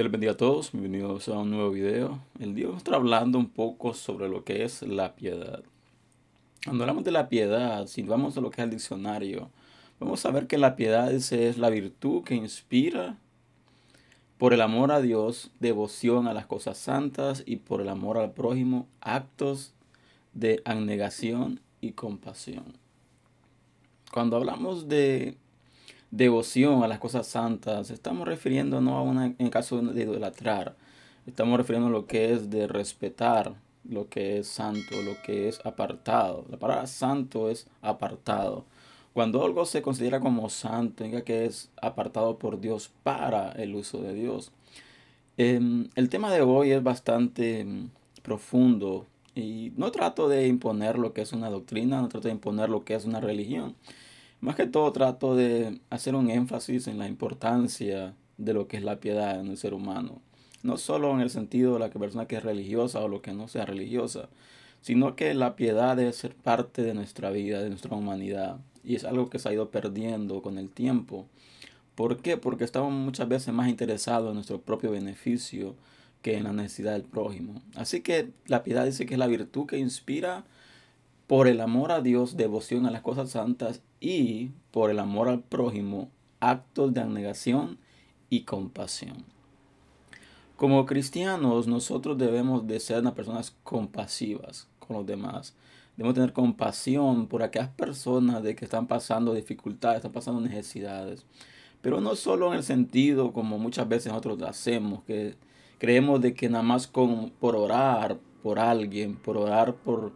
Dios les bendiga a todos, bienvenidos a un nuevo video. El día vamos a estar hablando un poco sobre lo que es la piedad. Cuando hablamos de la piedad, si vamos a lo que es el diccionario, vamos a ver que la piedad es la virtud que inspira por el amor a Dios, devoción a las cosas santas y por el amor al prójimo, actos de abnegación y compasión. Cuando hablamos de devoción a las cosas santas, estamos refiriéndonos a una, en caso de idolatrar, estamos refiriendo a lo que es de respetar lo que es santo, lo que es apartado. La palabra santo es apartado. Cuando algo se considera como santo, indica que es apartado por Dios para el uso de Dios. Em, el tema de hoy es bastante em, profundo y no trato de imponer lo que es una doctrina, no trato de imponer lo que es una religión. Más que todo trato de hacer un énfasis en la importancia de lo que es la piedad en el ser humano. No solo en el sentido de la persona que es religiosa o lo que no sea religiosa, sino que la piedad debe ser parte de nuestra vida, de nuestra humanidad. Y es algo que se ha ido perdiendo con el tiempo. ¿Por qué? Porque estamos muchas veces más interesados en nuestro propio beneficio que en la necesidad del prójimo. Así que la piedad dice que es la virtud que inspira por el amor a Dios, devoción a las cosas santas y por el amor al prójimo, actos de abnegación y compasión. Como cristianos, nosotros debemos de ser unas personas compasivas con los demás. Debemos tener compasión por aquellas personas de que están pasando dificultades, están pasando necesidades. Pero no solo en el sentido como muchas veces nosotros hacemos, que creemos de que nada más con, por orar por alguien, por orar por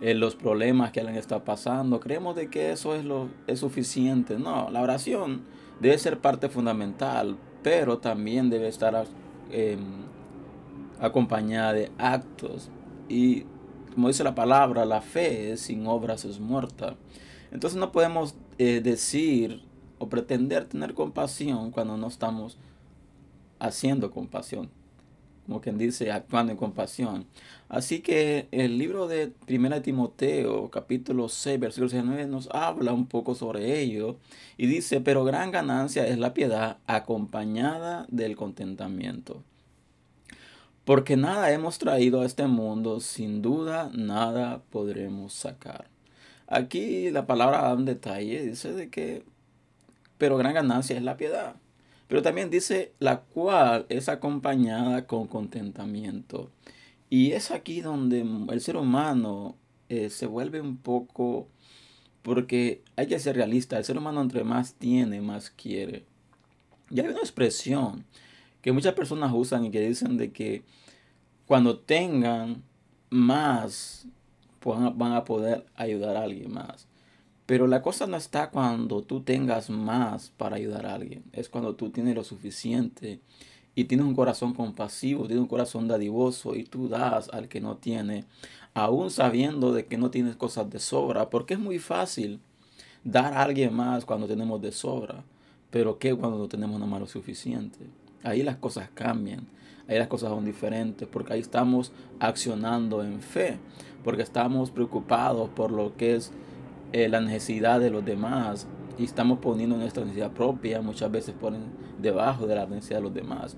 eh, los problemas que alguien está pasando. Creemos de que eso es, lo, es suficiente. No, la oración debe ser parte fundamental, pero también debe estar em, acompañada de actos. Y como dice la palabra, la fe sin obras es muerta. Entonces no podemos eh, decir o pretender tener compasión cuando no estamos haciendo compasión como quien dice, actuando en compasión. Así que el libro de 1 Timoteo, capítulo 6, versículo 19, nos habla un poco sobre ello y dice, pero gran ganancia es la piedad acompañada del contentamiento. Porque nada hemos traído a este mundo, sin duda nada podremos sacar. Aquí la palabra da un detalle, dice de que, pero gran ganancia es la piedad. Pero también dice la cual es acompañada con contentamiento. Y es aquí donde el ser humano eh, se vuelve un poco, porque hay que ser realista, el ser humano entre más tiene, más quiere. Y hay una expresión que muchas personas usan y que dicen de que cuando tengan más, van a poder ayudar a alguien más. Pero la cosa no está cuando tú tengas más para ayudar a alguien. Es cuando tú tienes lo suficiente y tienes un corazón compasivo, tienes un corazón dadivoso y tú das al que no tiene, aún sabiendo de que no tienes cosas de sobra. Porque es muy fácil dar a alguien más cuando tenemos de sobra. Pero ¿qué cuando no tenemos nada más lo suficiente? Ahí las cosas cambian. Ahí las cosas son diferentes porque ahí estamos accionando en fe. Porque estamos preocupados por lo que es eh, la necesidad de los demás y estamos poniendo nuestra necesidad propia, muchas veces ponen debajo de la necesidad de los demás.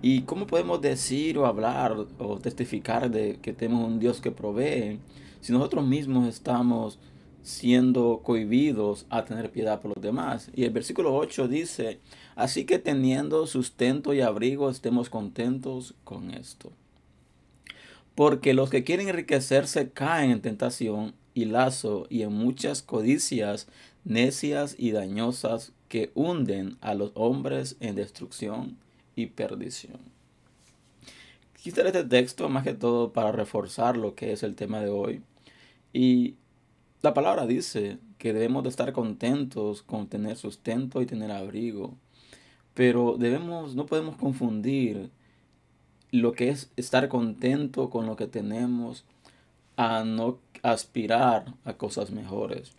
¿Y cómo podemos decir o hablar o testificar de que tenemos un Dios que provee si nosotros mismos estamos siendo cohibidos a tener piedad por los demás? Y el versículo 8 dice, así que teniendo sustento y abrigo estemos contentos con esto. Porque los que quieren enriquecerse caen en tentación y lazo y en muchas codicias necias y dañosas que hunden a los hombres en destrucción y perdición. Quisiera este texto más que todo para reforzar lo que es el tema de hoy. Y la palabra dice que debemos de estar contentos con tener sustento y tener abrigo. Pero debemos, no podemos confundir lo que es estar contento con lo que tenemos a no aspirar a cosas mejores.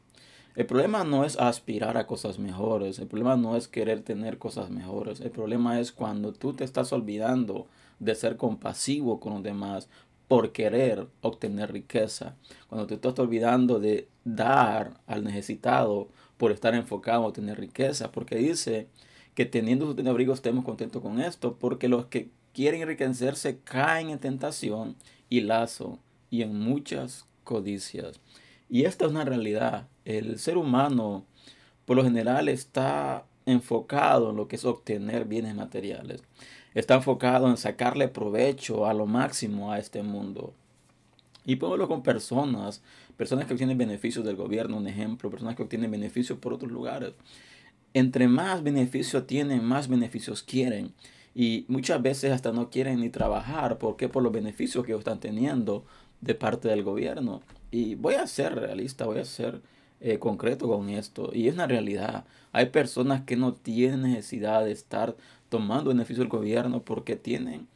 El problema no es aspirar a cosas mejores, el problema no es querer tener cosas mejores, el problema es cuando tú te estás olvidando de ser compasivo con los demás por querer obtener riqueza, cuando te estás olvidando de dar al necesitado por estar enfocado en obtener riqueza, porque dice que teniendo su abrigo estemos contentos con esto, porque los que quieren enriquecerse caen en tentación y lazo y en muchas codicias. Y esta es una realidad. El ser humano, por lo general, está enfocado en lo que es obtener bienes materiales. Está enfocado en sacarle provecho a lo máximo a este mundo. Y pueblo con personas, personas que obtienen beneficios del gobierno, un ejemplo, personas que obtienen beneficios por otros lugares. Entre más beneficios tienen, más beneficios quieren. Y muchas veces hasta no quieren ni trabajar. porque Por los beneficios que están teniendo de parte del gobierno. Y voy a ser realista, voy a ser eh, concreto con esto. Y es una realidad. Hay personas que no tienen necesidad de estar tomando beneficio del gobierno porque tienen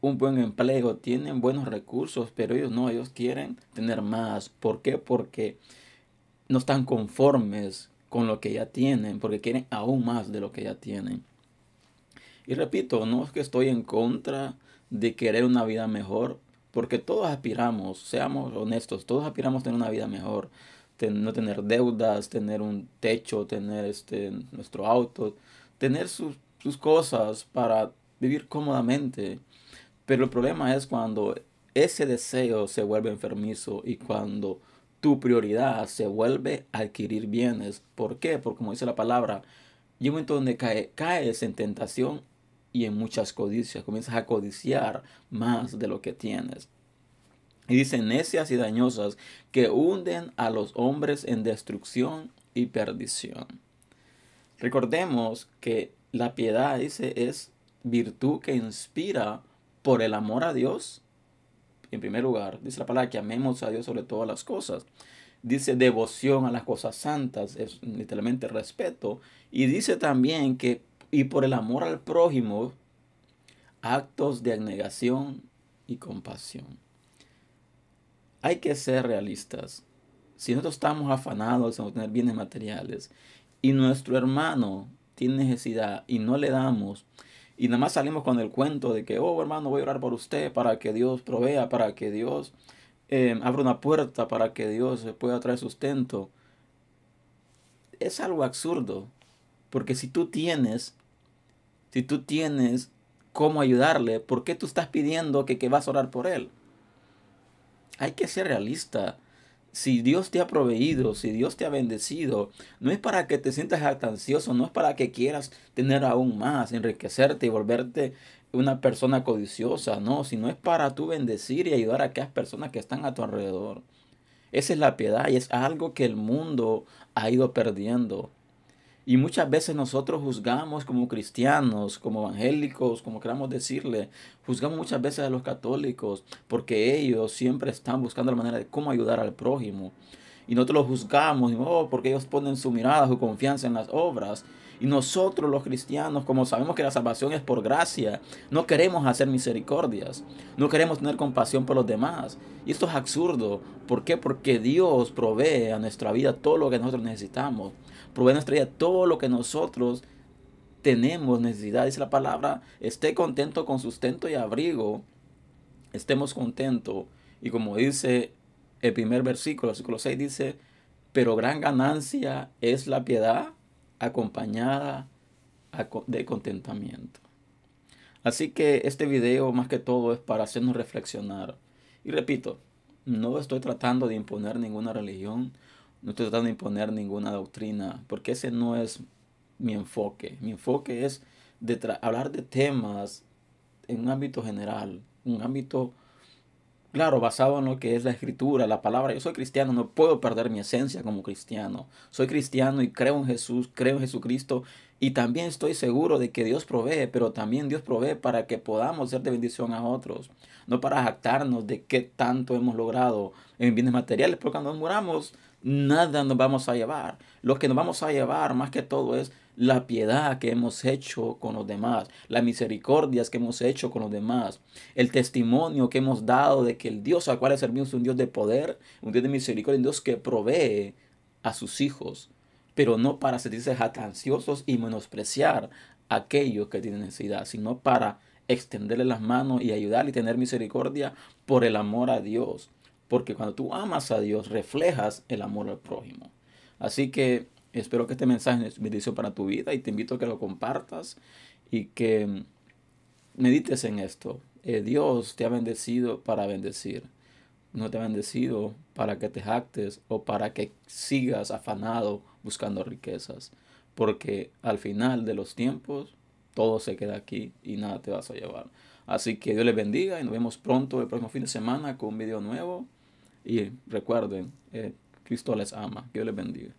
un buen empleo, tienen buenos recursos, pero ellos no, ellos quieren tener más. ¿Por qué? Porque no están conformes con lo que ya tienen, porque quieren aún más de lo que ya tienen. Y repito, no es que estoy en contra de querer una vida mejor, porque todos aspiramos, seamos honestos, todos aspiramos a tener una vida mejor, no tener deudas, tener un techo, tener este, nuestro auto, tener sus, sus cosas para vivir cómodamente. Pero el problema es cuando ese deseo se vuelve enfermizo y cuando tu prioridad se vuelve adquirir bienes. ¿Por qué? Porque como dice la palabra, llega un momento donde cae, caes en tentación y en muchas codicias. Comienzas a codiciar más de lo que tienes. Y dice necias y dañosas que hunden a los hombres en destrucción y perdición. Recordemos que la piedad, dice, es virtud que inspira por el amor a Dios. En primer lugar, dice la palabra que amemos a Dios sobre todas las cosas. Dice devoción a las cosas santas, es literalmente respeto. Y dice también que, y por el amor al prójimo, actos de abnegación y compasión. Hay que ser realistas. Si nosotros estamos afanados en obtener bienes materiales y nuestro hermano tiene necesidad y no le damos, y nada más salimos con el cuento de que, oh hermano, voy a orar por usted para que Dios provea, para que Dios eh, abra una puerta, para que Dios pueda traer sustento. Es algo absurdo, porque si tú tienes, si tú tienes cómo ayudarle, ¿por qué tú estás pidiendo que, que vas a orar por él? Hay que ser realista si Dios te ha proveído, si Dios te ha bendecido, no es para que te sientas ansioso, no es para que quieras tener aún más, enriquecerte y volverte una persona codiciosa, no, sino es para tú bendecir y ayudar a aquellas personas que están a tu alrededor. Esa es la piedad y es algo que el mundo ha ido perdiendo. Y muchas veces nosotros juzgamos como cristianos, como evangélicos, como queramos decirle, juzgamos muchas veces a los católicos porque ellos siempre están buscando la manera de cómo ayudar al prójimo. Y nosotros los juzgamos, oh, porque ellos ponen su mirada, su confianza en las obras. Y nosotros los cristianos, como sabemos que la salvación es por gracia, no queremos hacer misericordias, no queremos tener compasión por los demás. Y esto es absurdo. ¿Por qué? Porque Dios provee a nuestra vida todo lo que nosotros necesitamos provee nuestra vida todo lo que nosotros tenemos necesidad. Dice la palabra, esté contento con sustento y abrigo. Estemos contentos. Y como dice el primer versículo, el versículo 6 dice, pero gran ganancia es la piedad acompañada de contentamiento. Así que este video más que todo es para hacernos reflexionar. Y repito, no estoy tratando de imponer ninguna religión, no estoy tratando de imponer ninguna doctrina, porque ese no es mi enfoque. Mi enfoque es de hablar de temas en un ámbito general, un ámbito, claro, basado en lo que es la escritura, la palabra. Yo soy cristiano, no puedo perder mi esencia como cristiano. Soy cristiano y creo en Jesús, creo en Jesucristo y también estoy seguro de que Dios provee, pero también Dios provee para que podamos ser de bendición a otros, no para jactarnos de qué tanto hemos logrado en bienes materiales, porque cuando muramos nada nos vamos a llevar. Lo que nos vamos a llevar más que todo es la piedad que hemos hecho con los demás, las misericordias que hemos hecho con los demás, el testimonio que hemos dado de que el Dios al cual servimos es un Dios de poder, un Dios de misericordia, un Dios que provee a sus hijos, pero no para sentirse jatanciosos y menospreciar a aquellos que tienen necesidad, sino para extenderle las manos y ayudarle y tener misericordia por el amor a Dios. Porque cuando tú amas a Dios, reflejas el amor al prójimo. Así que Espero que este mensaje es bendición para tu vida y te invito a que lo compartas y que medites en esto. Eh, Dios te ha bendecido para bendecir. No te ha bendecido para que te jactes o para que sigas afanado buscando riquezas. Porque al final de los tiempos todo se queda aquí y nada te vas a llevar. Así que Dios les bendiga y nos vemos pronto el próximo fin de semana con un video nuevo. Y recuerden, eh, Cristo les ama. Dios les bendiga.